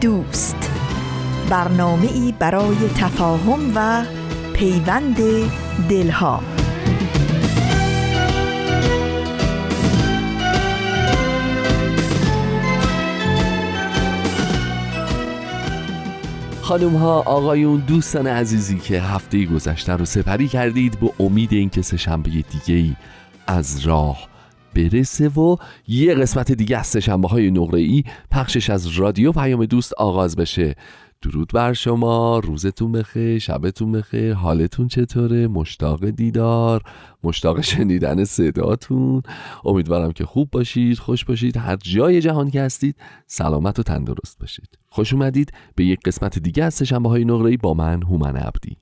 دوست. برنامه ای برای تفاهم و پیوند دلها. خانم ها آقایون دوستان عزیزی که هفته گذشته رو سپری کردید به امید اینکه سه شنبه دیگه ای از راه برسه و یه قسمت دیگه از سشنبه های نقره ای پخشش از رادیو پیام دوست آغاز بشه. درود بر شما روزتون بخیر شبتون بخیر حالتون چطوره؟ مشتاق دیدار مشتاق شنیدن صداتون. امیدوارم که خوب باشید خوش باشید هر جای جهان که هستید سلامت و تندرست باشید. خوش اومدید به یک قسمت دیگه از سشنبه های نقره با من هومن عبدی.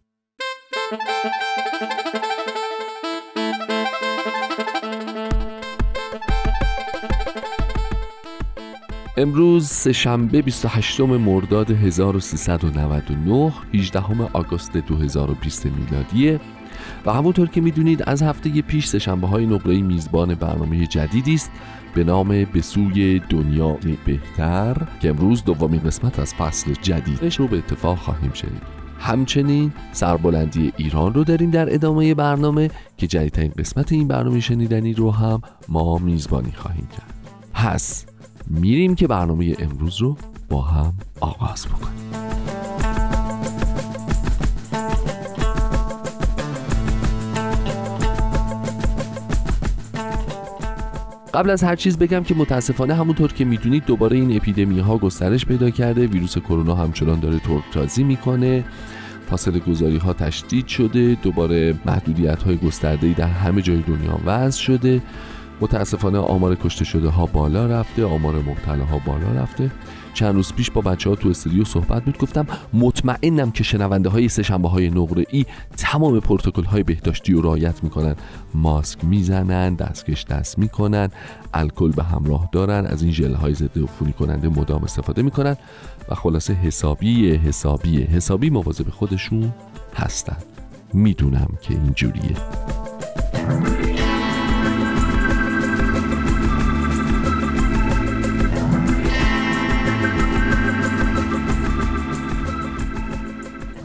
امروز سهشنبه 28 مرداد 1399 18 آگوست 2020 میلادیه. و همونطور که می‌دونید از هفته پیش سهشنبه های نقره میزبان برنامه جدیدی است به نام به سوی دنیا بهتر که امروز دومین قسمت از فصل جدیدش رو به اتفاق خواهیم شنید. همچنین سربلندی ایران رو داریم در ادامه برنامه که جدیدترین قسمت این برنامه شنیدنی رو هم ما میزبانی خواهیم کرد. پس میریم که برنامه امروز رو با هم آغاز بکنیم. قبل از هر چیز بگم که متاسفانه همونطور که می‌دونید دوباره این اپیدمی ها گسترش پیدا کرده ویروس کرونا همچنان داره ترکتازی می‌کنه. فاصله گذاری ها تشدید شده دوباره محدودیت های گسترده در همه جای دنیا وضع شده. متاسفانه آمار کشته شده ها بالا رفته آمار مبتلا ها بالا رفته. چند روز پیش با بچه ها تو استودیو صحبت بود گفتم مطمئنم که شنونده های سهشنبه های نقره ای تمام پروتکل های بهداشتی رو رعایت می‌کنن. ماسک می‌زنن دستکش دست می‌کنن الکل به همراه دارن از این ژل های ضد عفونی کننده مدام استفاده می‌کنن و خلاصه حسابی حسابی حسابی مواظب خودشون هستن. می‌دونم که اینجوریه.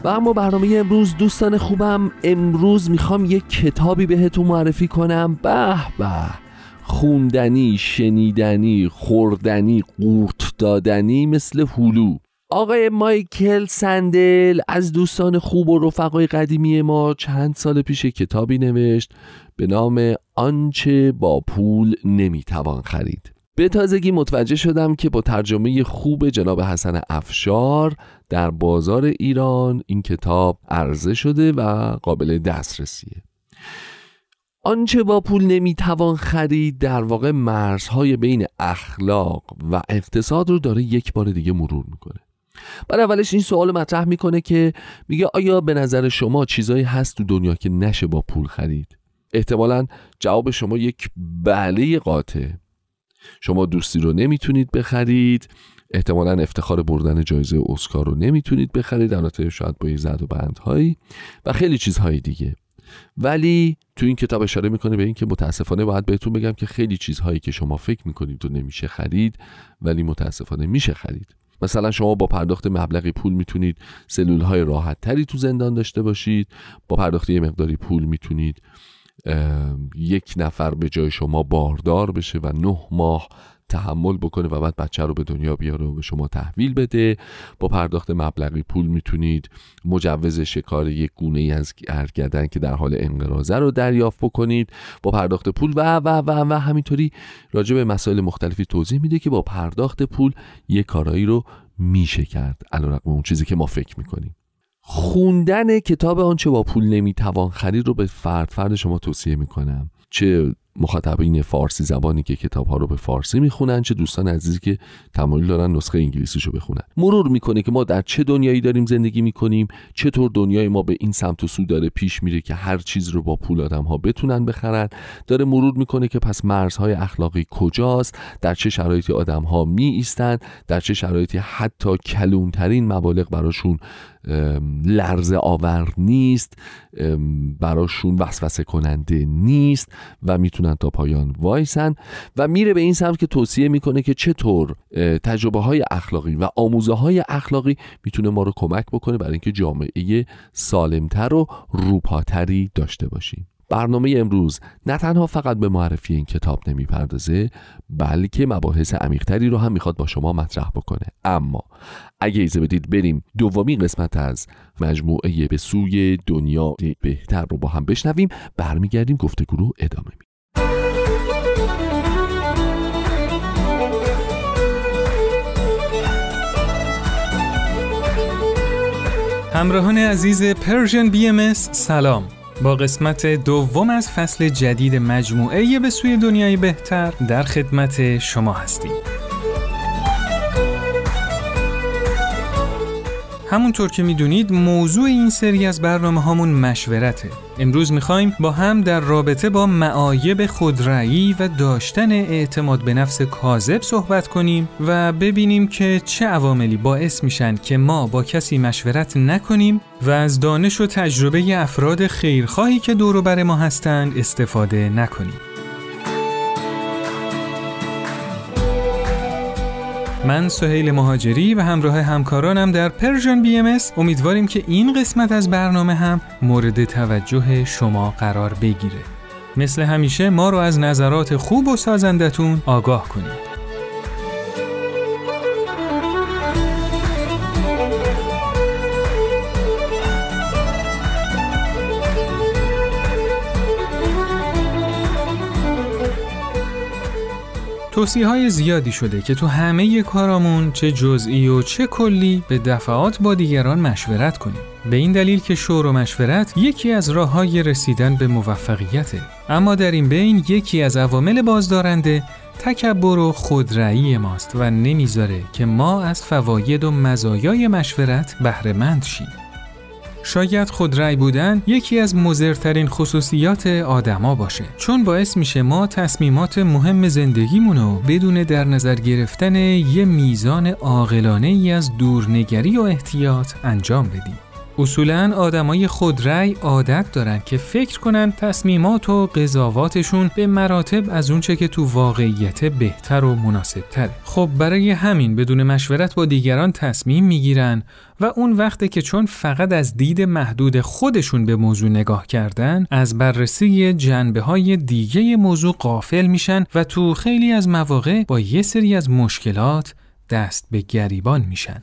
و اما برنامه امروز دوستان خوبم امروز می‌خوام یک کتابی بهتون معرفی کنم. به به خوندنی شنیدنی خوردنی قورت دادنی مثل هلو آقای مایکل سندل از دوستان خوب و رفقای قدیمی ما چند سال پیش کتابی نوشت به نام آنچه با پول نمی‌توان خرید. به تازگی متوجه شدم که با ترجمه خوب جناب حسن افشار در بازار ایران این کتاب عرضه شده و قابل دسترسیه. آنچه با پول نمی‌توان خرید در واقع مرزهای بین اخلاق و اقتصاد رو داره یک بار دیگه مرور می‌کنه. بعد اولش این سوال مطرح می‌کنه که میگه آیا به نظر شما چیزایی هست تو دنیا که نشه با پول خرید؟ احتمالا جواب شما یک بله قاطع. شما دوستی رو نمی‌تونید بخرید. احتمالا افتخار بردن جایزه اسکار رو نمی‌تونید بخرید. البته شاید با زد و بندهایی و خیلی چیزهای دیگه. ولی تو این کتاب اشاره می‌کنه به اینکه متاسفانه باید بهتون بگم که خیلی چیزهایی که شما فکر می‌کنید و نمیشه خرید ولی متاسفانه میشه خرید. مثلا شما با پرداخت مبلغی پول می‌تونید سلول های تو زندان داشته باشید با پرداخت یه مقداری پول می‌تونید یک نفر به جای شما باردار بشه و نه ماه تحمل بکنه و بعد بچه رو به دنیا بیاره و به شما تحویل بده. با پرداخت مبلغی پول می‌تونید مجوز شکار یک گونه ای از ارگدن که در حال انقراضه رو دریافت بکنید. با پرداخت پول و و و و همینطوری راجع به مسائل مختلفی توضیح میده که با پرداخت پول یک کارایی رو میشه کرد. علیرغم اون چیزی که ما فکر می‌کنیم. خوندن کتاب آنچه با پول نمی‌توان خرید رو به فرد فرد شما توصیه می‌کنم. چه مخاطبین فارسی زبانی که کتاب ها رو به فارسی می‌خونن چه دوستان عزیزی که تمایل دارن نسخه انگلیسیش رو بخونن. مرور می‌کنه که ما در چه دنیایی داریم زندگی می‌کنیم چطور دنیای ما به این سمت و سو داره پیش میره که هر چیز رو با پول آدم ها بتونن بخرن. داره مرور می‌کنه که پس مرزهای اخلاقی کجاست در چه شرایطی آدم ها می ایستند در چه شرایطی حتی کلونترین مبالغ براشون لرزه آور نیست براشون وسوسه کننده نیست و می‌تونن تا پایان وایسن و میره به این سمت که توصیه می‌کنه که چطور تجربه های اخلاقی و آموزه های اخلاقی می‌تونه ما رو کمک بکنه برای اینکه جامعه سالمتر و روپاتری داشته باشیم. برنامه امروز نه تنها فقط به معرفی این کتاب نمی‌پردازه بلکه مباحث عمیقتری رو هم می‌خواد با شما مطرح بکنه. اما اگه ایزه بدید بریم دومین قسمت از مجموعه به سوی دنیا بهتر رو با هم بشنویم برمیگردیم گفتگو رو ادامه میدیم. همراهان عزیز Persian BMS سلام با قسمت دوم از فصل جدید مجموعه به سوی دنیای بهتر در خدمت شما هستیم. همونطور که می‌دونید موضوع این سری از برنامه هامون مشورته امروز می‌خوایم با هم در رابطه با معایب خودرایی و داشتن اعتماد به نفس کاذب صحبت کنیم و ببینیم که چه عواملی باعث میشن که ما با کسی مشورت نکنیم و از دانش و تجربه افراد خیرخواهی که دور بر ما هستند استفاده نکنیم. من سهیل مهاجری و همراه همکارانم در پرژن بی ام امیدواریم که این قسمت از برنامه هم مورد توجه شما قرار بگیره. مثل همیشه ما رو از نظرات خوب و سازندتون آگاه کنید. توصیه های زیادی شده که تو همه کارامون چه جزئی و چه کلی به دفعات با دیگران مشورت کنیم. به این دلیل که شور و مشورت یکی از راه های رسیدن به موفقیته. اما در این بین یکی از عوامل بازدارنده تکبر و خودرأیی ماست و نمی‌ذاره که ما از فواید و مزایای مشورت بهره مند شیم. شاید خودرأی بودن یکی از مزرترین خصوصیات آدما باشه. چون باعث میشه ما تصمیمات مهم زندگیمونو بدون در نظر گرفتن یه میزان عاقلانه ای از دورنگری و احتیاط انجام بدیم. اصولا آدمای خودرأی عادت دارن که فکر کنن تصمیمات و قضاواتشون به مراتب از اونچه که تو واقعیت بهتر و مناسب تره. خب برای همین بدون مشورت با دیگران تصمیم می‌گیرن و اون وقته که چون فقط از دید محدود خودشون به موضوع نگاه کردن از بررسی جنبه های دیگه موضوع قافل میشن و تو خیلی از مواقع با یه سری از مشکلات دست به گریبان میشن.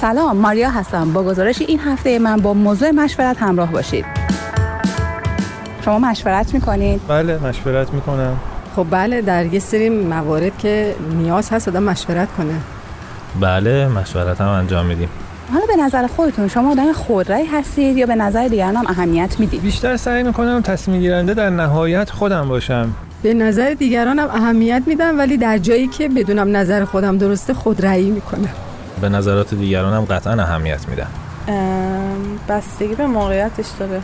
سلام ماریا هستم. با گزارش این هفته من با موضوع مشورت همراه باشید. شما مشورت می‌کنید؟ بله مشورت می‌کنم. خب بله در یه سری موارد که نیاز هست آدم مشورت کنه. بله مشورت هم انجام میدیم. حالا به نظر خودتون شما آدم خودرأی هستید یا به نظر دیگران هم اهمیت می‌دید؟ بیشتر سعی می‌کنم تصمیم گیرنده در نهایت خودم باشم. به نظر دیگرانم اهمیت میدم ولی در جایی که بدونم نظر خودم درسته خودرأیی می‌کنم. به نظرات دیگرانم قطعا اهمیت میدم بستگی به موقعیتش داره.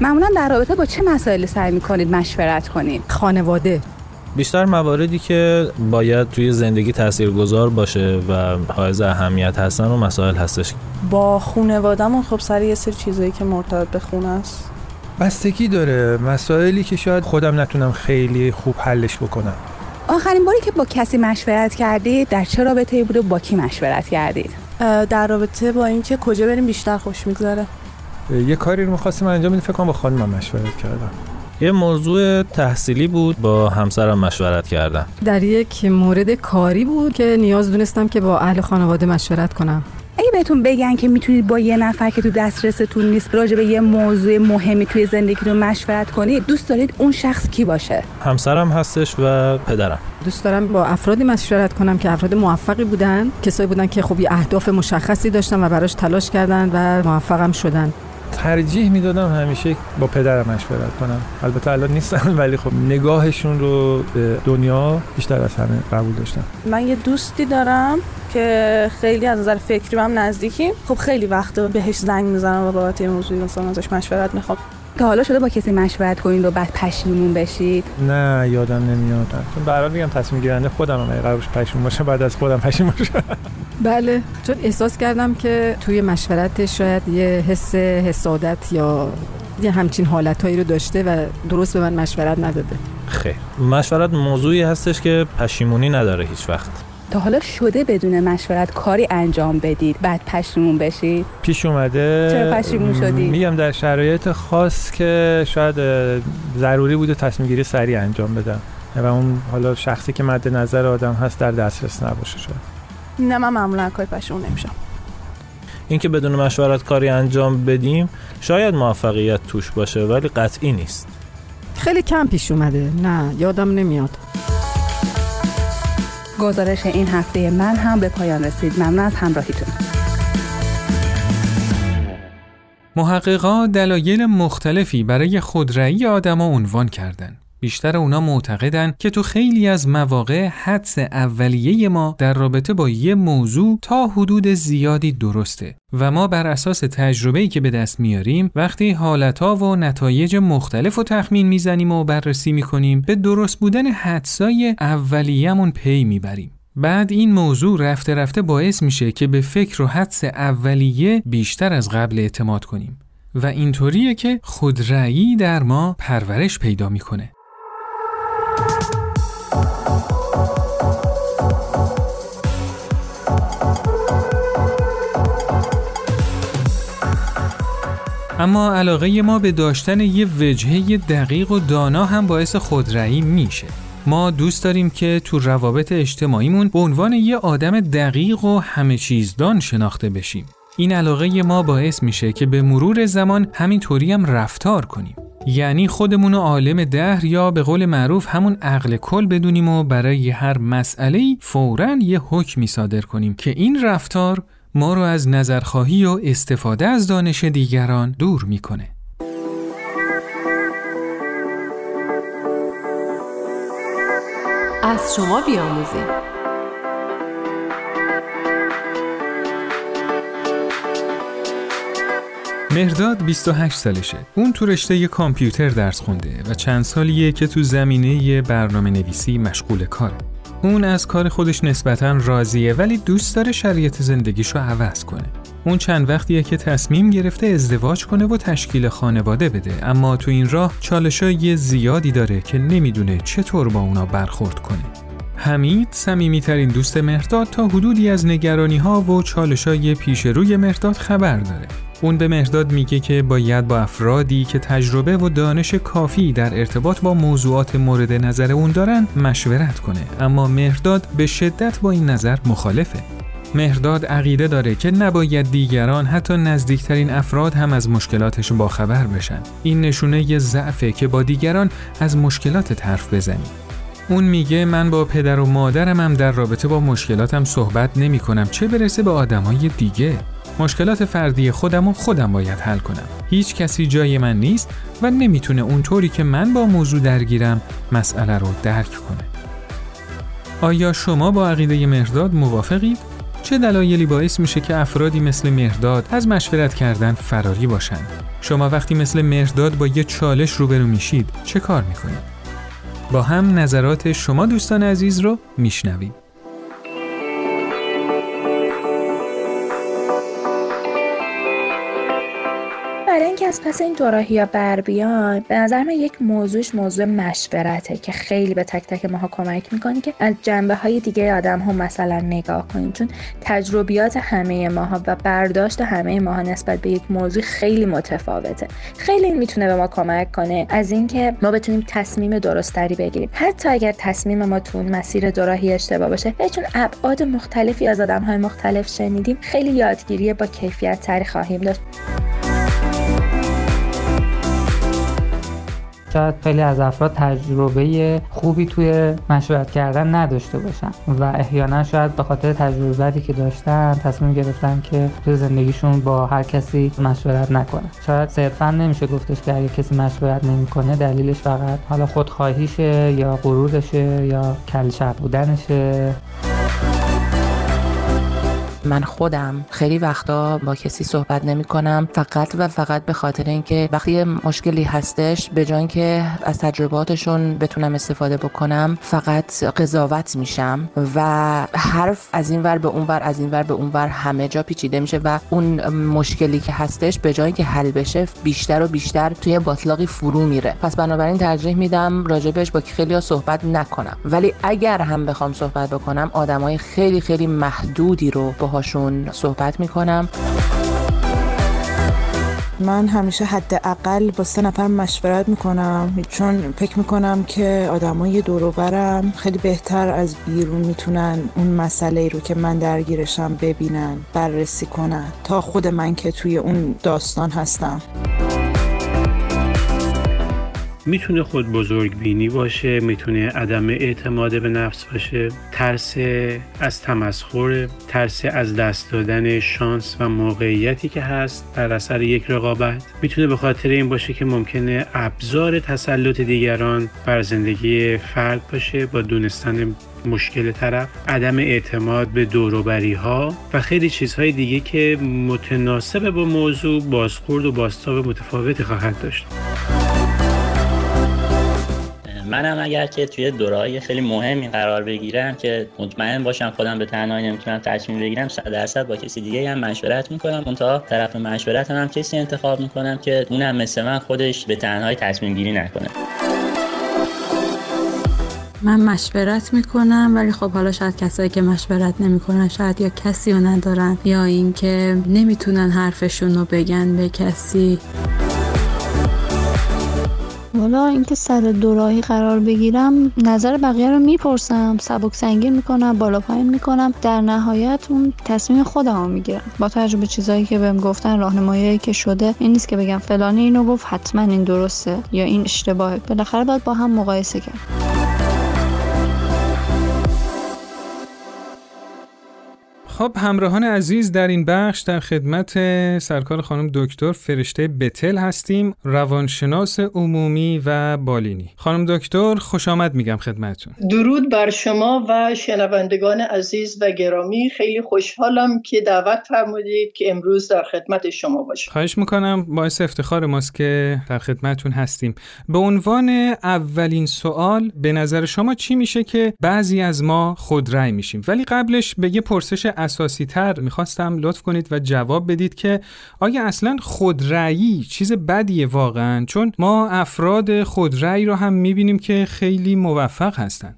معمولا در رابطه با چه مسائلی سعی می‌کنید مشورت کنید؟ خانواده. بیشتر مواردی که باید توی زندگی تاثیرگذار باشه و حائز اهمیت هستن و مسائل هستش. با خونوادهمون خب سر یه سری چیزایی که مرتبط به خونه است. بستگی داره. مسائلی که شاید خودم نتونم خیلی خوب حلش بکنم. آخرین باری که با کسی مشورت کردید در چه رابطه بود و با کی مشورت کردید؟ در رابطه با اینکه کجا بریم بیشتر خوش میگذره. یه کاری رو می‌خواستیم انجام بدیم. فکر کنم با خانمم مشورت کردم. یه موضوع تحصیلی بود. با همسرم مشورت کردم. در یک مورد کاری بود که نیاز دونستم که با اهل خانواده مشورت کنم. اگه بهتون بگن که می‌تونید با یه نفر که تو دسترستون نیست راجع به یه موضوع مهمی توی زندگیتون مشورت کنید دوست دارید اون شخص کی باشه؟ همسرم هستش و پدرم. دوست دارم با افرادی مشورت کنم که افراد موفقی بودن کسایی بودن که خب یه اهداف مشخصی داشتن و براش تلاش کردن و موفقم شدن. ترجیح می‌دادم همیشه با پدرم مشورت کنم. البته الان نیستن ولی خب نگاهشون رو به دنیا بیشتر از همه قبول داشتم. من یه دوستی دارم که خیلی از نظر فکری هم نزدیکی. خب خیلی وقت بهش زنگ می‌زنم و بابت این موضوع مثلا ازش مشورت می‌خوام. تا حالا شده با کسی مشورت کنید و بعد پشیمون بشید؟ نه یادم نمیاد. چون برای میگم تصمیم گیرنده خودم هم قرارش پشیمون باشه بعد از خودم پشیمون باشه بله چون احساس کردم که توی مشورت شاید یه حس حسادت یا یه همچین حالتهایی رو داشته و درست به من مشورت نداده. خیر. مشورت موضوعی هستش که پشیمونی نداره هیچ وقت. تا حالا شده بدون مشورت کاری انجام بدید بعد پشیمون بشید؟ پیش اومده. چرا پشیمون شدی؟ میگم در شرایط خاص که شاید ضروری بوده تصمیم گیری سریع انجام بدم. و اون حالا شخصی که مد نظر آدم هست در دسترس نباشه شاید. نه من معمولا کاری پشیمون نمیشم. اینکه بدون مشورت کاری انجام بدیم شاید موفقیت توش باشه ولی قطعی نیست. خیلی کم پیش اومده. نه یادم نمیاد. گزارش این هفته من هم به پایان رسید. ممنون از همراهیتون. محققا دلایل مختلفی برای خودرأی آدما عنوان کردند. بیشتر اونا معتقدن که تو خیلی از مواقع حدس اولیه ما در رابطه با یه موضوع تا حدود زیادی درسته و ما بر اساس تجربه‌ای که به دست میاریم وقتی حالتها و نتایج مختلف رو تخمین می‌زنیم و بررسی می‌کنیم به درست بودن حدسای اولیه‌مون پی می‌بریم. بعد این موضوع رفته رفته باعث میشه که به فکر و حدس اولیه بیشتر از قبل اعتماد کنیم و اینطوریه که خودرأیی در ما پرورش پیدا می‌کنه. اما علاقه ما به داشتن یه وجهه دقیق و دانا هم باعث خودرأیی میشه. ما دوست داریم که تو روابط اجتماعیمون به عنوان یه آدم دقیق و همه چیزدان شناخته بشیم. این علاقه ما باعث میشه که به مرور زمان همینطوری هم رفتار کنیم. یعنی خودمون رو عالم دهر یا به قول معروف همون عقل کل بدونیم و برای هر مسئله فوراً یه حکمی صادر کنیم که این رفتار ما رو از نظرخواهی و استفاده از دانش دیگران دور می‌کنه. از شما بیاموزیم مهرداد 28 سالشه. اون تو رشته کامپیوتر درس خونده و چند سالیه که تو زمینه برنامه نویسی مشغول کاره. اون از کار خودش نسبتا راضیه ولی دوست داره شرایط زندگیشو عوض کنه. اون چند وقتیه که تصمیم گرفته ازدواج کنه و تشکیل خانواده بده اما تو این راه چالشای زیادی داره که نمی‌دونه چطور با اونا برخورد کنه. حمید صمیمیترین دوست مهرداد تا حدودی از نگرانی ها و چالشای پیش روی مهرداد خبر داره. اون به مهرداد میگه که باید با افرادی که تجربه و دانش کافی در ارتباط با موضوعات مورد نظر اون دارن مشورت کنه. اما مهرداد به شدت با این نظر مخالفه. مهرداد عقیده داره که نباید دیگران حتی نزدیکترین افراد هم از مشکلاتش باخبر بشن. این نشونه ی ضعفه که با دیگران از مشکلات حرف بزنی. اون میگه من با پدر و مادرم هم در رابطه با مشکلاتم صحبت نمی کنم چه برسه به آدمای دیگه؟ مشکلات فردی خودم و خودم باید حل کنم. هیچ کسی جای من نیست و نمی‌تونه اونطوری که من با موضوع درگیرم مسئله رو درک کنه. آیا شما با عقیده مهرداد موافقید؟ چه دلایلی باعث میشه که افرادی مثل مهرداد از مشورت کردن فراری باشند؟ شما وقتی مثل مهرداد با یه چالش روبرو میشید چه کار می‌کنید؟ با هم نظرات شما دوستان عزیز رو میشنویم. از پس این دوراهی ها بر بیان به نظر من یک موضوعش موضوع مشورته که خیلی به تک تک ماها کمک می‌کنه که از جنبه های دیگه آدم هم مثلا نگاه کنیم. چون تجربیات همه ماها و برداشت همه ماها نسبت به یک موضوع خیلی متفاوته. خیلی می‌تونه به ما کمک کنه از اینکه ما بتونیم تصمیم درستری بگیریم. حتی اگر تصمیم ما تو مسیر دوراهی اشتباه باشه چون ابعاد مختلفی از آدم های مختلف شنیدیم خیلی یادگیری با کیفیت تری خواهیم داشت. شاید خیلی از افراد تجربه خوبی توی مشورت کردن نداشته باشن و احیانا شاید به خاطر تجربه که داشتن تصمیم گرفتن که توی زندگیشون با هر کسی مشورت نکنن. شاید صرفا نمیشه گفتش که اگه کسی مشورت نمی‌کنه دلیلش فقط حالا خودخواهیشه یا غرورشه یا کلشق بودنشه. من خودم خیلی وقتا با کسی صحبت نمی کنم فقط و فقط به خاطر اینکه وقتی مشکلی هستش به جای که از تجرباتشون بتونم استفاده بکنم فقط قضاوت میشم و حرف از این ور به اون ور از این ور به اون ور همه جا پیچیده میشه و اون مشکلی که هستش به جای که حل بشه بیشتر و بیشتر توی باطلاقی فرو میره. پس بنابراین ترجیح میدم راجبش با خیلی ها صحبت نکنم. ولی اگر هم بخوام صحبت بکنم آدمای خیلی خیلی محدودی رو باهاشون صحبت می‌کنم. من همیشه حداقل با سه نفر مشورت می‌کنم. چون فکر می‌کنم که آدمای دوروبرم خیلی بهتر از بیرون می‌تونن اون مسئله رو که من درگیرشم ببینن بررسی کنن تا خود من که توی اون داستان هستم. می‌تونه خود بزرگ بینی باشه می‌تونه عدم اعتماد به نفس باشه. ترس از تمسخر ترس از دست دادن شانس و موقعیتی که هست در اثر یک رقابت می‌تونه به خاطر این باشه که ممکنه ابزار تسلط دیگران بر زندگی فرد باشه با دونستن مشکل طرف عدم اعتماد به دوروبری ها و خیلی چیزهای دیگه که متناسب با موضوع بازخورد و باستاب متفاوتی خواهد داشت. منم اگر که توی دورهای خیلی مهمی قرار بگیرم که مطمئن باشم خودم به تنهایی نمی‌تونم تصمیم بگیرم 100 درصد با کسی دیگه هم مشورت می‌کنم. اون تا طرف مشورت هم, هم کسی انتخاب می‌کنم که اونم مثل من خودش به تنهایی تصمیم گیری نکنه. من مشورت می‌کنم ولی خب حالا شاید کسایی که مشورت نمی‌کنن شاید یا کسی رو ندارن یا اینکه نمی‌تونن حرفشون رو بگن به کسی. حالا اینکه سر دوراهی قرار بگیرم نظر بقیه رو می‌پرسم سبک سنگین می‌کنم بالا پایین می‌کنم در نهایت اون تصمیم خودم رو می‌گیرم. با تجربه چیزایی که بهم گفتن راهنمایی که شده این نیست که بگم فلانی اینو گفت حتما این درسته یا این اشتباهه. بالاخره باید با هم مقایسه کرد خب همراهان عزیز در این بخش در خدمت سرکار خانم دکتر فرشته بتل هستیم روانشناس عمومی و بالینی. خانم دکتر خوش آمد میگم خدمتون درود بر شما و شنوندگان عزیز و گرامی. خیلی خوشحالم که دعوت فرمودید که امروز در خدمت شما باشم. خواهش می‌کنم باعث افتخار ماست که در خدمتون هستیم. به عنوان اولین سوال به نظر شما چی میشه که بعضی از ما خودرأی میشیم؟ ولی قبلش به یه پرسش اساسی تر می‌خواستم لطف کنید و جواب بدید که آیا اصلا خودرأیی چیز بدیه واقعا؟ چون ما افراد خودرأی رو هم می‌بینیم که خیلی موفق هستن.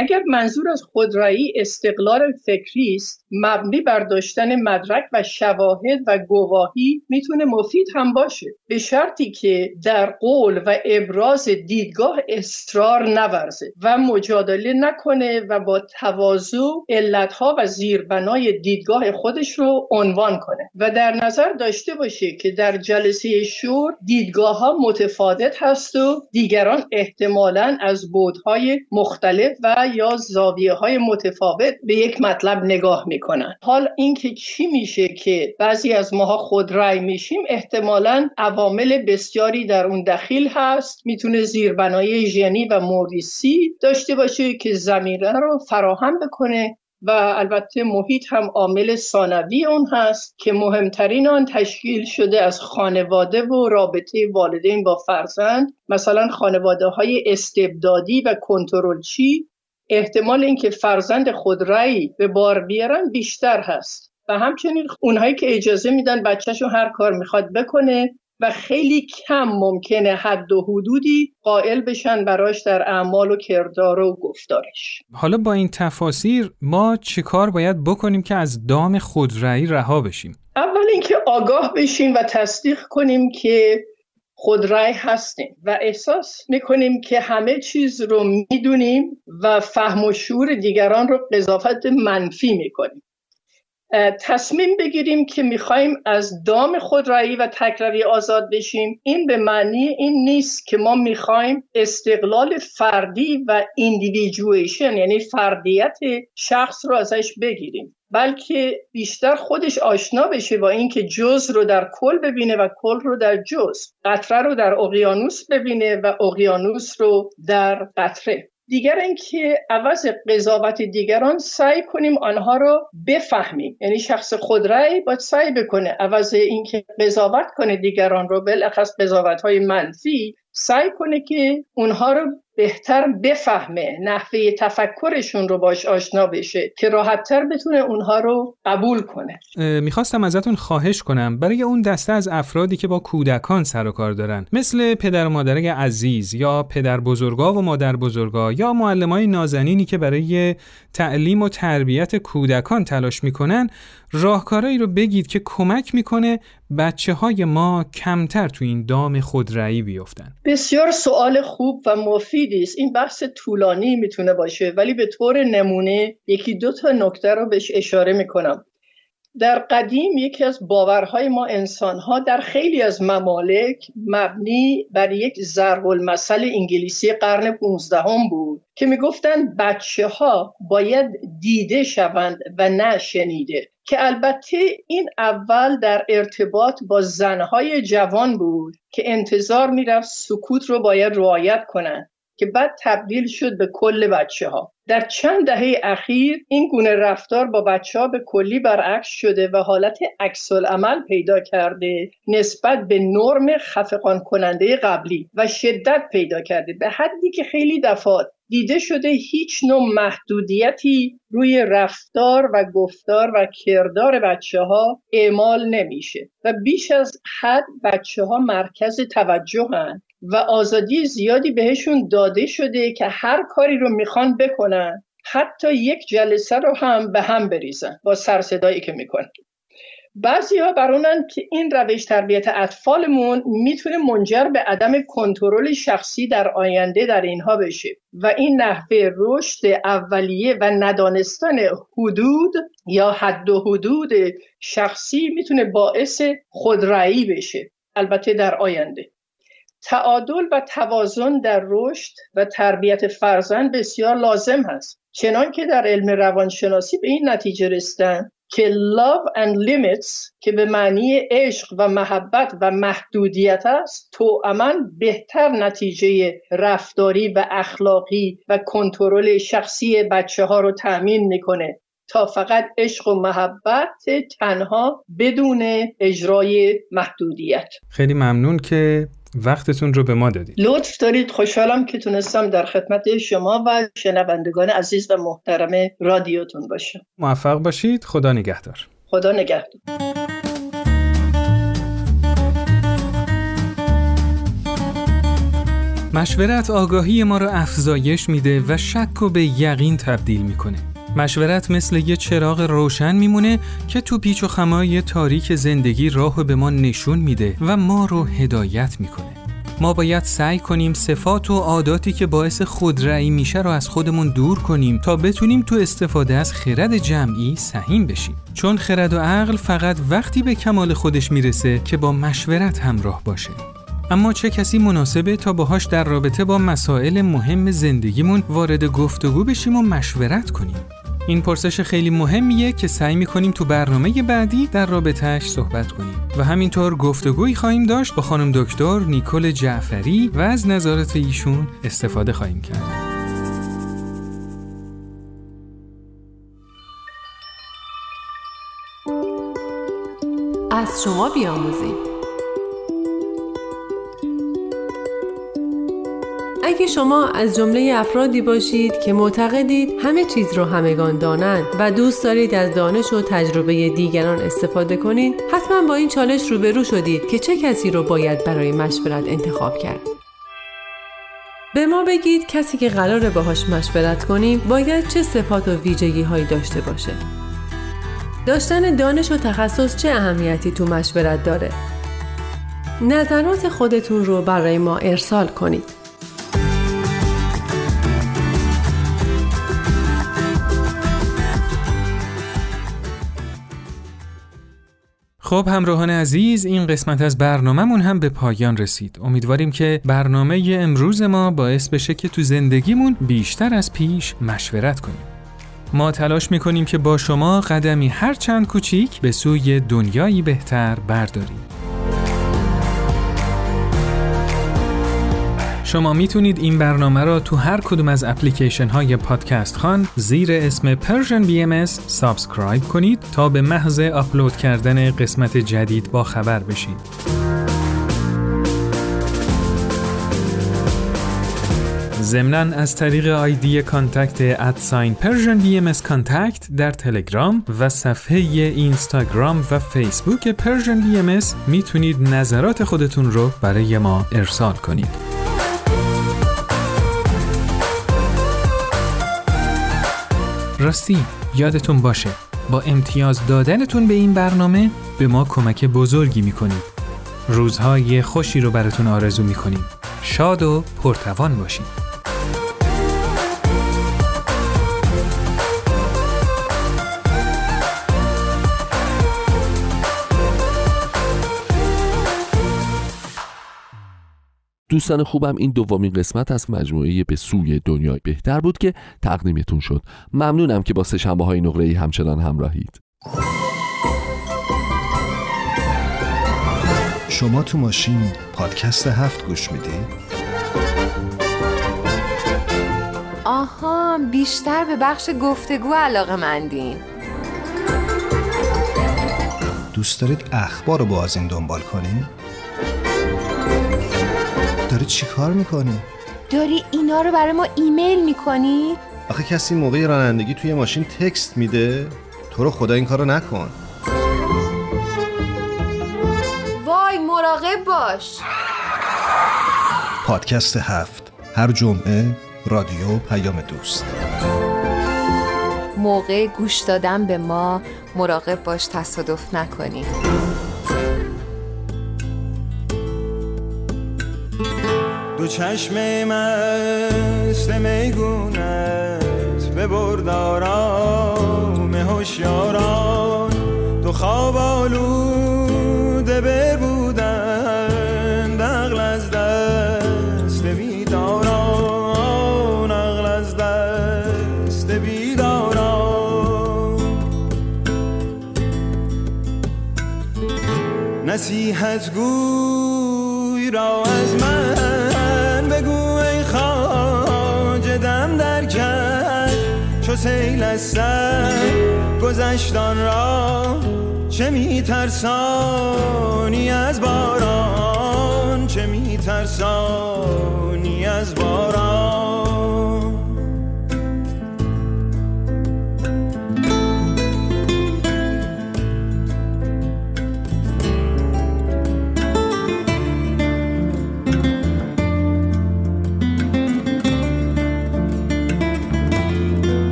اگر منظور از خودرایی استقلال فکری است مبنی بر داشتن مدرک و شواهد و گواهی می‌تونه مفید هم باشه. به شرطی که در قول و ابراز دیدگاه اصرار نورزه و مجادله نکنه و با تواضع علتها و زیربنای دیدگاه خودش رو عنوان کنه. و در نظر داشته باشه که در جلسه شور دیدگاه ها متفاوت هست و دیگران احتمالا از بودهای مختلف و یا زاویه های متفاوت به یک مطلب نگاه می‌کنن. حال اینکه چی میشه که بعضی از ماها خود رای میشیم احتمالا عوامل بسیاری در اون دخیل هست. می‌تونه زیربنای ژنی و موریسی داشته باشه که زمینه رو فراهم بکنه و البته محیط هم عامل ثانوی اون هست که مهمترین آن تشکیل شده از خانواده و رابطه والدین با فرزند. مثلا خانواده های استبدادی و کنترلچی احتمال اینکه فرزند خود رأی به بار بیارن بیشتر هست. و همچنین اونهایی که اجازه میدن بچهشون هر کار می‌خواد بکنه و خیلی کم ممکنه حد و حدودی قائل بشن براش در اعمال و کردار و گفتارش. حالا با این تفاسیر ما چیکار باید بکنیم که از دام خودرأیی رها بشیم؟ اول اینکه آگاه بشیم و تصدیق کنیم که خودرأی هستیم و احساس می‌کنیم که همه چیز رو می‌دونیم و فهم و شعور دیگران رو قضاوت منفی می‌کنیم. تصمیم بگیریم که می‌خوایم از دام خودرایی و تکروی آزاد بشیم. این به معنی این نیست که ما می‌خوایم استقلال فردی و individuation یعنی فردیت شخص رو ازش بگیریم. بلکه بیشتر خودش آشنا بشه با اینکه جز رو در کل ببینه و کل رو در جز قطره رو در اقیانوس ببینه و اقیانوس رو در قطره. دیگر اینکه عوض قضاوت دیگران سعی کنیم آنها رو بفهمیم. یعنی شخص خودرأی باید سعی بکنه عوض اینکه قضاوت کنه دیگران رو بالاخص قضاوت های منفی سعی کنه که اونها رو بهتر بفهمه نحوه تفکرشون رو باش آشنا بشه که راحتتر بتونه اونها رو قبول کنه. می‌خواستم ازتون خواهش کنم. برای اون دسته از افرادی که با کودکان سر و کار دارن مثل پدر و مادر عزیز یا پدر بزرگا و مادر بزرگا یا معلمای نازنینی که برای تعلیم و تربیت کودکان تلاش می‌کنن راهکارهایی رو بگید که کمک می‌کنه بچه های ما کمتر تو این دام خودرأیی بیفتن بسیار سوال خوب و است این بحث طولانی می‌تونه باشه ولی به طور نمونه یکی دو تا نکته رو بهش اشاره می‌کنم. در قدیم یکی از باورهای ما انسانها در خیلی از ممالک مبنی بر یک ضرب المثل انگلیسی قرن 15 هم بود که می‌گفتند بچه ها باید دیده شوند و نه شنیده که البته این اول در ارتباط با زنهای جوان بود که انتظار می‌رفت سکوت رو باید رعایت کنند. که بعد تبدیل شد به کل بچه ها در چند دهه اخیر این گونه رفتار با بچه ها به کلی برعکس شده و حالت عکس عمل پیدا کرده نسبت به نرم خفقان کننده قبلی و شدت پیدا کرده. به حدی که خیلی دفعات دیده شده هیچ نوع محدودیتی روی رفتار و گفتار و کردار بچه ها اعمال نمیشه و بیش از حد بچه ها مرکز توجه هن و آزادی زیادی بهشون داده شده که هر کاری رو می‌خوان بکنن. حتی یک جلسه رو هم به هم بریزن با سرصدایی که می‌کنن. بعضی ها برونن که این روش تربیت اطفالمون می‌تونه منجر به عدم کنترل شخصی در آینده در اینها بشه و این نحوه رشد اولیه و ندانستن حدود یا حد و حدود شخصی می‌تونه باعث خودرایی بشه البته در آینده. تعادل و توازن در رشد و تربیت فرزند بسیار لازم هست. چنان که در علم روانشناسی به این نتیجه رسیدن که love and limits که به معنی عشق و محبت و محدودیت است تواما بهتر نتیجه رفتاری و اخلاقی و کنترل شخصی بچه ها رو تأمین می‌کنه تا فقط عشق و محبت تنها بدون اجرای محدودیت. خیلی ممنون که وقتتون رو به ما دادید. لطف دارید. خوشحالم که تونستم در خدمت شما و شنوندگان عزیز و محترم رادیوتون باشم. موفق باشید. خدا نگهدار. خدا نگهدار. مشورت آگاهی ما را افزایش میده و شک و به یقین تبدیل می‌کنه. مشورت مثل یه چراغ روشن میمونه که تو پیچ و خمای تاریک زندگی راهو به ما نشون میده و ما رو هدایت می‌کنه. ما باید سعی کنیم صفات و عاداتی که باعث خودرأیی میشه رو از خودمون دور کنیم تا بتونیم تو استفاده از خرد جمعی سهیم بشیم. چون خرد و عقل فقط وقتی به کمال خودش می‌رسه که با مشورت همراه باشه. اما چه کسی مناسبه تا باهاش در رابطه با مسائل مهم زندگیمون وارد گفتگو بشیم و مشورت کنیم؟ این پرسش خیلی مهمیه که سعی می‌کنیم تو برنامه بعدی در رابطهش صحبت کنیم و همینطور گفتگویی خواهیم داشت با خانم دکتر نیکل جعفری و از نظارت ایشون استفاده خواهیم کرد. از شما بیاموزیم اگه شما از جمله افرادی باشید که معتقدید همه چیز رو همگان دانند و دوست دارید از دانش و تجربه دیگران استفاده کنید حتما با این چالش روبرو شدید که چه کسی رو باید برای مشورت انتخاب کرد. به ما بگید کسی که قراره باهاش مشورت کنیم باید چه صفات و ویژگی هایی داشته باشه. داشتن دانش و تخصص چه اهمیتی تو مشورت داره؟ نظرات خودتون رو برای ما ارسال کنید. خب همراهان عزیز این قسمت از برنامهمون هم به پایان رسید. امیدواریم که برنامه امروز ما باعث بشه که تو زندگیمون بیشتر از پیش مشورت کنیم. ما تلاش می‌کنیم که با شما قدمی هر چند کوچیک به سوی دنیایی بهتر برداریم. شما می‌تونید این برنامه را تو هر کدوم از اپلیکیشن های پادکست خان زیر اسم Persian BMS subscribe کنید تا به محض آپلود کردن قسمت جدید با خبر بشید. ضمنا از طریق آیدی contact at sign Persian BMS contact در تلگرام و صفحه اینستاگرام و فیسبوک Persian B می‌تونید نظرات خودتون رو برای ما ارسال کنید. راستی یادتون باشه با امتیاز دادنتون به این برنامه به ما کمک بزرگی می‌کنید. روزهای خوشی رو براتون آرزو می‌کنیم. شاد و پرتوان باشید. دوستان خوبم این دومین قسمت از مجموعه به سوی دنیای بهتر بود که تقدیمتون شد ممنونم که با سه شنبه های نقره ای همچنان همراهید شما تو ماشین پادکست هفت گوش می‌دید؟ آها بیشتر به بخش گفتگو علاقه مندین دوست دارید اخبار رو با از این دنبال کنید؟ داری چی کار می‌کنی؟ داری اینا رو برای ما ایمیل می‌کنی؟ آخه کسی موقع رانندگی توی ماشین تکست میده؟ تو رو خدا این کارو نکن وای مراقب باش پادکست هفت هر جمعه رادیو پیام دوست موقع گوش دادن به ما مراقب باش تصادف نکنی دو چشم مست میگونت به بردارام هوشیاران. دو خواب آلوده بودن نقل از دست بیداران نقل از دست بیداران. نصیحت گوی را سیل از سر گذشتان را چه میترسانی از باران؟ چه میترسانی از باران؟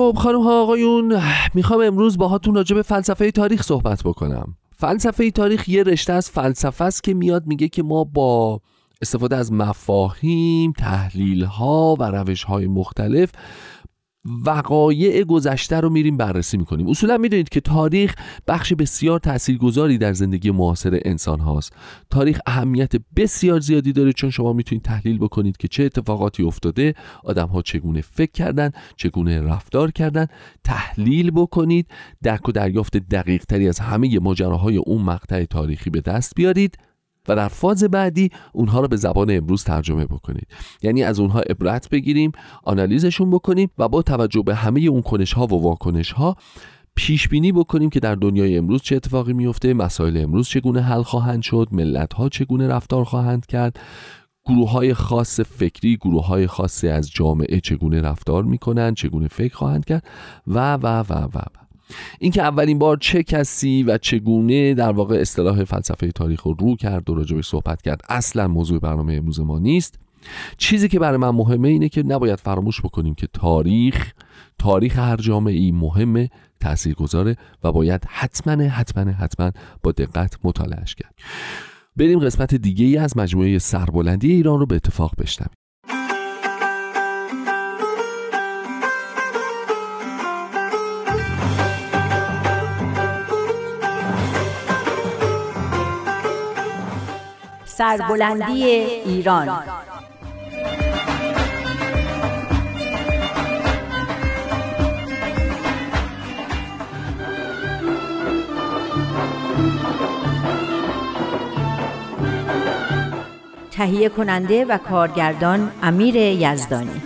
خب خانم ها آقایون می‌خوام امروز باهاتون راجع به فلسفه تاریخ صحبت بکنم. فلسفه تاریخ یه رشته از فلسفه است که میاد میگه که ما با استفاده از مفاهیم، تحلیل ها و روش های مختلف وقایع گذشته رو میریم بررسی می‌کنیم. اصولا می‌دونید که تاریخ بخش بسیار تاثیرگذاری در زندگی معاصر انسان هاست. تاریخ اهمیت بسیار زیادی داره چون شما می‌تونید تحلیل بکنید که چه اتفاقاتی افتاده آدم ها چگونه فکر کردن چگونه رفتار کردن. تحلیل بکنید درک و دریافت دقیق تری از همه ماجراهای اون مقطع تاریخی به دست بیارید. و در فاز بعدی اونها رو به زبان امروز ترجمه بکنید یعنی از اونها عبرت بگیریم آنالیزشون بکنیم و با توجه به همه اون کنش ها و واکنش ها پیش بینی بکنیم که در دنیای امروز چه اتفاقی میفته مسائل امروز چگونه حل خواهند شد ملت ها چگونه رفتار خواهند کرد گروه های خاص فکری گروه های خاصی از جامعه چگونه رفتار می‌کنند چگونه فکر خواهند کرد و و و و, و. اینکه اولین بار چه کسی و چگونه در واقع اصطلاح فلسفه تاریخ رو رو کرد و راجبش صحبت کرد اصلا موضوع برنامه امروز ما نیست. چیزی که برای من مهمه اینه که نباید فراموش بکنیم که تاریخ تاریخ هر جامعه ای مهمه تأثیر گذاره و باید حتما حتما حتما با دقت مطالعهش کرد. بریم قسمت دیگه ای از مجموعه سربلندی ایران رو به اتفاق بشنویم. سربلندی ایران تهیه کننده و کارگردان امیر یزدانی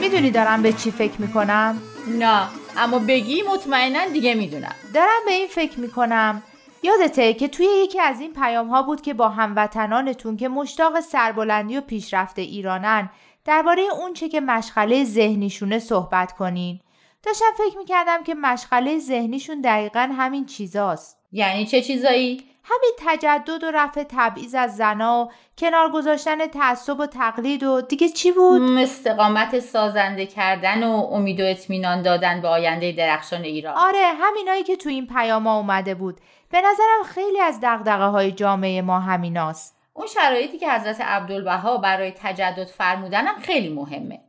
می‌دونی دارم به چی فکر می‌کنم؟ نه اما بگی مطمئنا دیگه می‌دونم. دارم به این فکر می‌کنم. یادته که توی یکی از این پیام ها بود که با هموطنانتون که مشتاق سربلندی و پیشرفت ایرانن درباره اون چه که مشغله ذهنیشونه صحبت کنین. داشتم فکر می‌کردم که مشغله ذهنیشون دقیقا همین چیزاست. یعنی چه چیزایی؟ همین تجدد و رفع تبعیض از زنا و کنار گذاشتن تعصب و تقلید و دیگه چی بود؟ استقامت سازنده کردن و امید و اطمینان دادن به آینده درخشان ایران. آره همینایی که تو این پیاما اومده بود. به نظرم خیلی از دقدقه های جامعه ما همیناست. اون شرایطی که حضرت عبدالبها برای تجدد فرمودنم خیلی مهمه.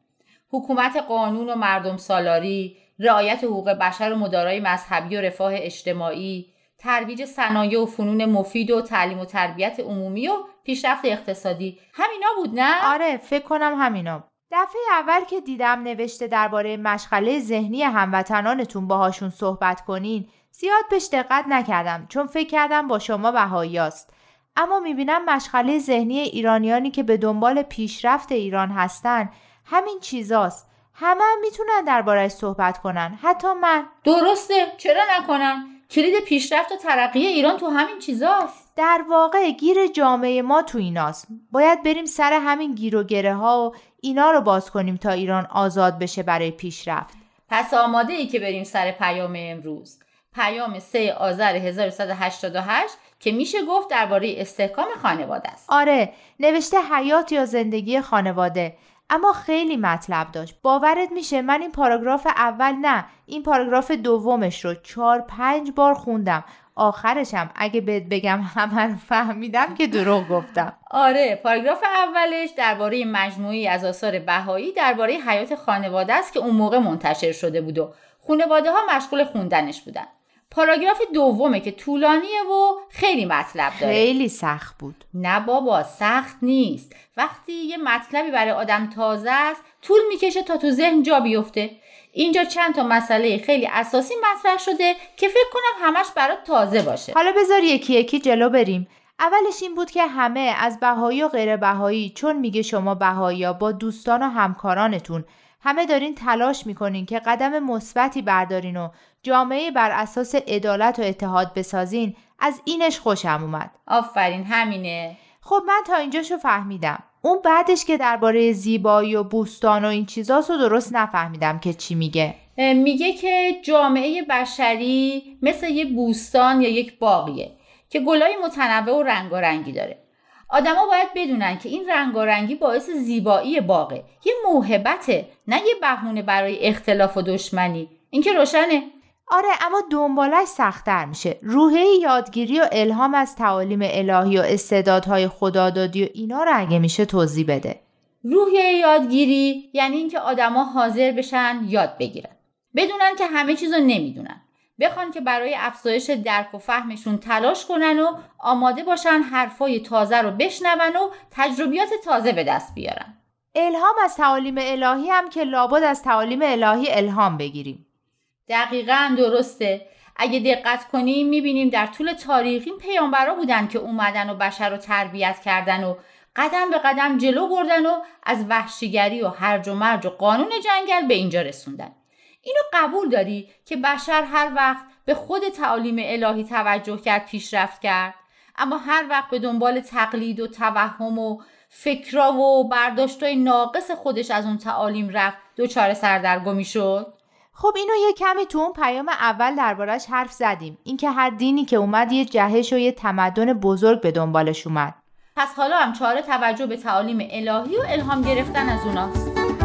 حکومت قانون و مردم سالاری رعایت حقوق بشر و مدارای مذهبی و رفاه اجتماعی ترویج صنایع و فنون مفید و تعلیم و تربیت عمومی و پیشرفت اقتصادی. همینا بود نه؟ آره فکر کنم همینا دفعه اول که دیدم نوشته درباره مشغله ذهنی هموطنانتون باهاشون صحبت کنین زیاد بهش دقت نکردم چون فکر کردم با شما بهاییاست اما می‌بینم مشغله ذهنی ایرانیانی که به دنبال پیشرفت ایران هستن همین چیزاست. همه هم می‌تونن دربارهش صحبت کنن. حتی من. درسته. چرا نکنم؟ کلید پیشرفت و ترقی ایران تو همین چیزاست. در واقع گیر جامعه ما تو ایناست. باید بریم سر همین گیر و گره ها و اینا رو باز کنیم تا ایران آزاد بشه برای پیشرفت. پس آماده ای که بریم سر پیام امروز. پیام 3 آذر 1188 که میشه گفت درباره استحکام خانواده است. آره نوشته حیات یا زندگی خانواده. اما خیلی مطلب داشت. باورت میشه من این پاراگراف اول نه این پاراگراف دومش رو چهار پنج بار خوندم. آخرشم اگه بهت بگم همه رو فهمیدم که دروغ گفتم. آره پاراگراف اولش درباره مجموعی از آثار بهایی درباره حیات خانواده است که اون موقع منتشر شده بود و خانواده ها مشغول خوندنش بودن. پاراگراف دومه که طولانیه و خیلی مطلب داره. خیلی سخت بود. نه بابا سخت نیست. وقتی یه مطلبی برای آدم تازه است طول می‌کشه تا تو ذهن جا بیفته. اینجا چند تا مسئله خیلی اساسی مطرح شده که فکر کنم همش برات تازه باشه. حالا بذار یکی یکی جلو بریم. اولش این بود که همه از بهایی و غیر بهایی چون میگه شما بهایی با دوستان و همکارانتون. همه دارین تلاش می‌کنین که قدم مثبتی بردارین و جامعه بر اساس عدالت و اتحاد بسازین از اینش خوشم اومد. آفرین همینه. خب من تا اینجاشو فهمیدم. اون بعدش که درباره زیبایی و بوستان و این چیزاسو درست نفهمیدم که چی میگه. میگه که جامعه بشری مثل یک بوستان یا یک باقیه که گلای متنوع و رنگارنگی داره. آدما باید بدونن که این رنگارنگی باعث زیبایی باغه. یه موهبته نه یه بهونه برای اختلاف و دشمنی. این که روشنه. آره اما دنبالش سختتر میشه. روحه یادگیری و الهام از تعالیم الهی و استعدادهای خدادادی و اینا رو اگه میشه توضیح بده. روحیه یادگیری یعنی اینکه آدما حاضر بشن یاد بگیرن. بدونن که همه چیزو نمی‌دونن. بخوان که برای افزایش درک و فهمشون تلاش کنن و آماده باشن حرفای تازه رو بشنون و تجربیات تازه به دست بیارن. الهام از تعالیم الهی هم که لابد از تعالیم الهی الهام بگیریم. دقیقا درسته. اگه دقت کنیم می‌بینیم در طول تاریخ این پیامبرا بودن که اومدن و بشر رو تربیت کردن و قدم به قدم جلو بردن و از وحشیگری و هرج و مرج و قانون جنگل به اینجا رسوندن. اینو قبول داری که بشر هر وقت به خود تعالیم الهی توجه کرد پیشرفت کرد اما هر وقت به دنبال تقلید و توهم و فکرا و برداشتای ناقص خودش از اون تعالیم رفت دوچار سردرگمی شد؟ خب اینو یه کمی تو اون پیام اول دربارش حرف زدیم. اینکه هر دینی که اومد یه جهش و یه تمدن بزرگ به دنبالش اومد. پس حالا هم چاره توجه به تعالیم الهی و الهام گرفتن از اوناست.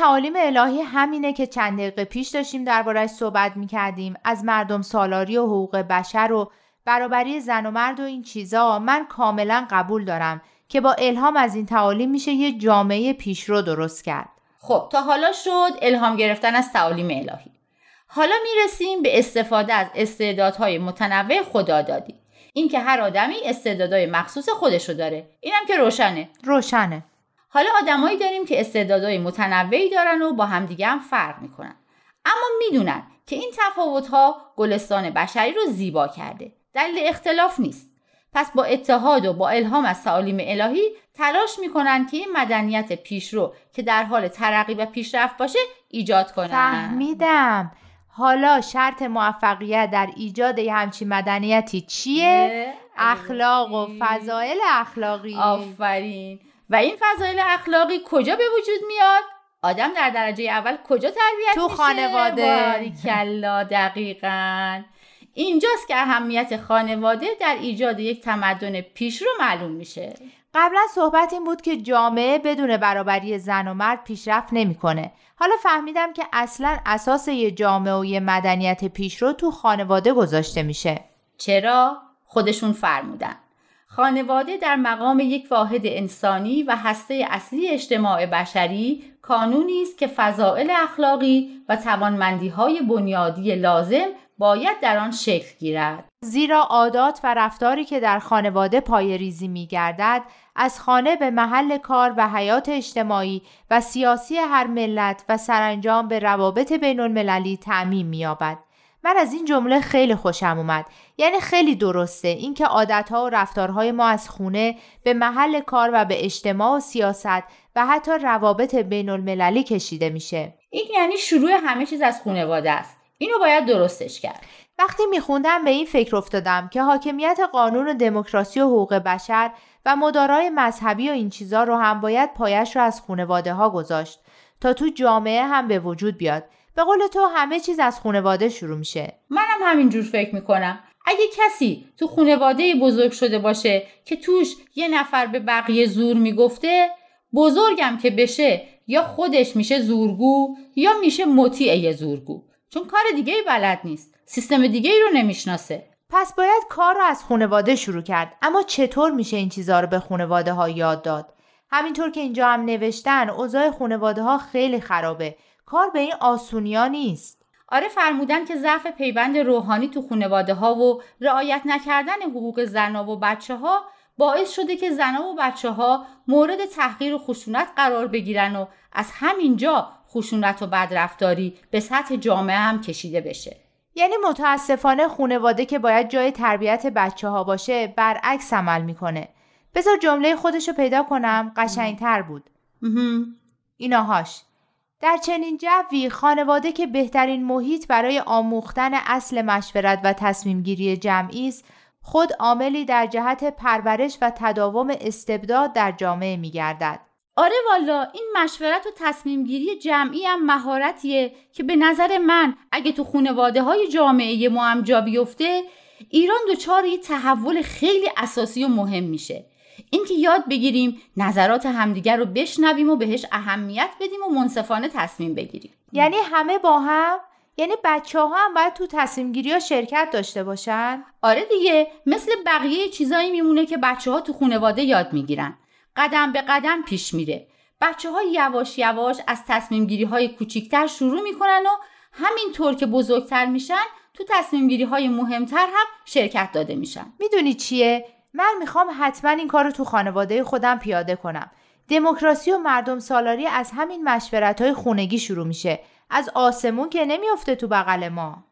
تعالیم الهی همینه که چند دقیقه پیش داشتیم دربارش صحبت می‌کردیم. از مردم سالاری و حقوق بشر و برابری زن و مرد و این چیزا من کاملا قبول دارم که با الهام از این تعالیم میشه یه جامعه پیشرو درست کرد. خب تا حالا شد الهام گرفتن از تعالیم الهی. حالا می‌رسیم به استفاده از استعدادهای متنوع خدا دادی. اینکه هر آدمی استعدادهای مخصوص خودشو داره. اینم که روشنه. روشنه. حالا آدمایی داریم که استعدادهای متنوعی دارن و با همدیگه هم فرق می‌کنن. اما می‌دونن که این تفاوتها گلستان بشری رو زیبا کرده. دلیل اختلاف نیست. پس با اتحاد و با الهام از تعالیم الهی تلاش می‌کنن که این مدنیت پیشرو که در حال ترقی و پیشرفت باشه ایجاد کنن. فهمیدم. حالا شرط موفقیت در ایجاد یه همچین مدنیتی چیه؟ اخلاق و فضایل اخلاقی. آفرین. و این فضایل اخلاقی کجا به وجود میاد آدم در درجه اول کجا تربیت تو میشه خانواده. کلا دقیقا اینجاست که اهمیت خانواده در ایجاد یک تمدن پیشرو معلوم میشه قبلا صحبت این بود که جامعه بدون برابری زن و مرد پیشرفت نمی‌کنه. حالا فهمیدم که اصلا اساس یه جامعه و یه مدنیت پیشرو تو خانواده گذاشته میشه. چرا؟ خودشون فرمودن. خانواده در مقام یک واحد انسانی و هسته اصلی اجتماع بشری کانونی است که فضائل اخلاقی و توانمندی های بنیادی لازم باید در آن شکل گیرد. زیرا عادات و رفتاری که در خانواده پای ریزی می گردد از خانه به محل کار و حیات اجتماعی و سیاسی هر ملت و سرانجام به روابط بین المللی تعمیم می یابد. من از این جمله خیلی خوشم اومد. یعنی خیلی درسته اینکه عادتها و رفتارهای ما از خونه به محل کار و به اجتماع و سیاست و حتی روابط بین المللی کشیده میشه. این یعنی شروع همه چیز از خانواده است. اینو باید درستش کرد. وقتی میخوندم به این فکر افتادم که حاکمیت قانون و دموکراسی و حقوق بشر و مدارای مذهبی و این چیزا رو هم باید پایش رو از خانواده ها گذاشت تا تو جامعه هم به وجود بیاد. به قول تو همه چیز از خانواده شروع میشه. منم همینجور فکر می‌کنم. اگه کسی تو خانواده بزرگ شده باشه که توش یه نفر به بقیه زور می‌گفته بزرگم که بشه یا خودش میشه زورگو یا میشه مطیع یه زورگو. چون کار دیگه ای بلد نیست. سیستم دیگه ای رو نمی‌شناسه. پس باید کار رو از خانواده شروع کرد. اما چطور میشه این چیزها رو به خانواده ها یاد داد؟ همینطور که اینجا هم نوشتن اوضاع خانواده ها خیلی خرابه. کار به این آسونیا نیست. آره فرمودن که ضعف پیوند روحانی تو خانواده ها و رعایت نکردن حقوق زنا و بچه ها باعث شده که زنا و بچه ها مورد تحقیر و خشونت قرار بگیرن و از همینجا خشونت و بدرفتاری به سطح جامعه هم کشیده بشه. یعنی متاسفانه خونواده که باید جای تربیت بچه ها باشه برعکس عمل می‌کنه. بذار جمله خودشو پیدا کنم قشنگتر بود. ایناهاش در چنین جوی خانواده که بهترین محیط برای آموختن اصل مشورت و تصمیم گیری جمعی است خود عاملی در جهت پرورش و تداوم استبداد در جامعه می گردد. آره والا این مشورت و تصمیم گیری جمعی هم مهارتیه که به نظر من اگه تو خانواده های جامعه ما هم جا بیفته ایران دچار یه تحول خیلی اساسی و مهم میشه اینکه یاد بگیریم نظرات همدیگر رو بشنویم و بهش اهمیت بدیم و منصفانه تصمیم بگیریم. یعنی همه با هم یعنی بچه ها هم باید تو تصمیم گیری ها شرکت داشته باشن؟ آره دیگه مثل بقیه چیزایی میمونه که بچه ها تو خانواده یاد می‌گیرن. قدم به قدم پیش میره. بچه ها یواش یواش از تصمیم گیری های کوچیکتر شروع می‌کنن و همینطور که بزرگتر میشن تو تصمیم گیری های مهمتر هم شرکت داده میشن. می‌دونی چیه؟ من می‌خوام حتما این کار رو تو خانواده خودم پیاده کنم. دموکراسی و مردم سالاری از همین مشورت های خونگی شروع میشه. از آسمون که نمیافته تو بغل ما.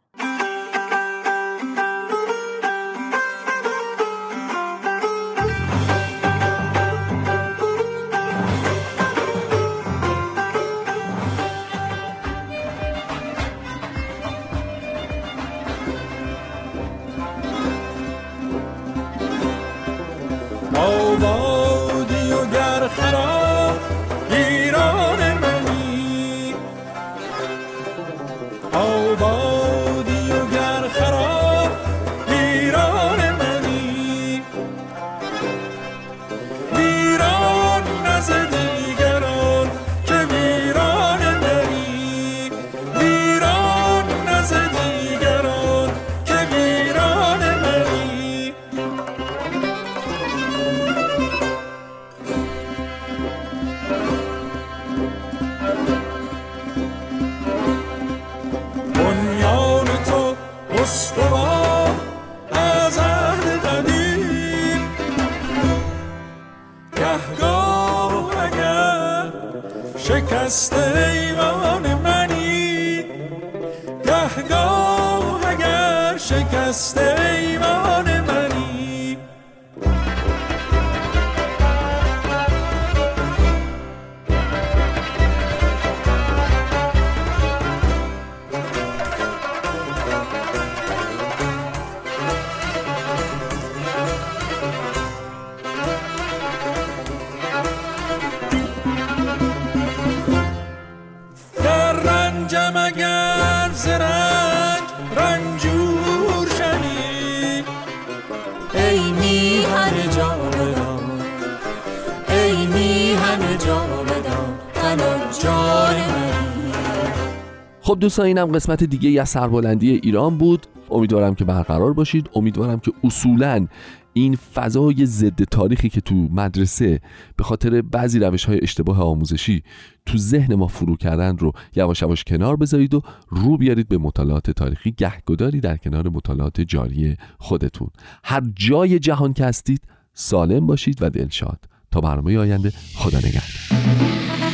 رنجم اگر ز رنج رنجور شوی. ای میهن جاودان ای میهن جاودان تن جان منی. خب دوستان اینم قسمت دیگه ای از سربلندی ایران بود. امیدوارم که برقرار باشید. امیدوارم که اصولا این فضای ضد تاریخی که تو مدرسه به خاطر بعضی روش های اشتباه آموزشی تو ذهن ما فرو کردن رو یواش یواش کنار بذارید و رو بیارید به مطالعات تاریخی. گهگداری در کنار مطالعات جاری خودتون. هر جای جهان که هستید سالم باشید و دلشاد. تا برنامه آینده خدا نگهدار.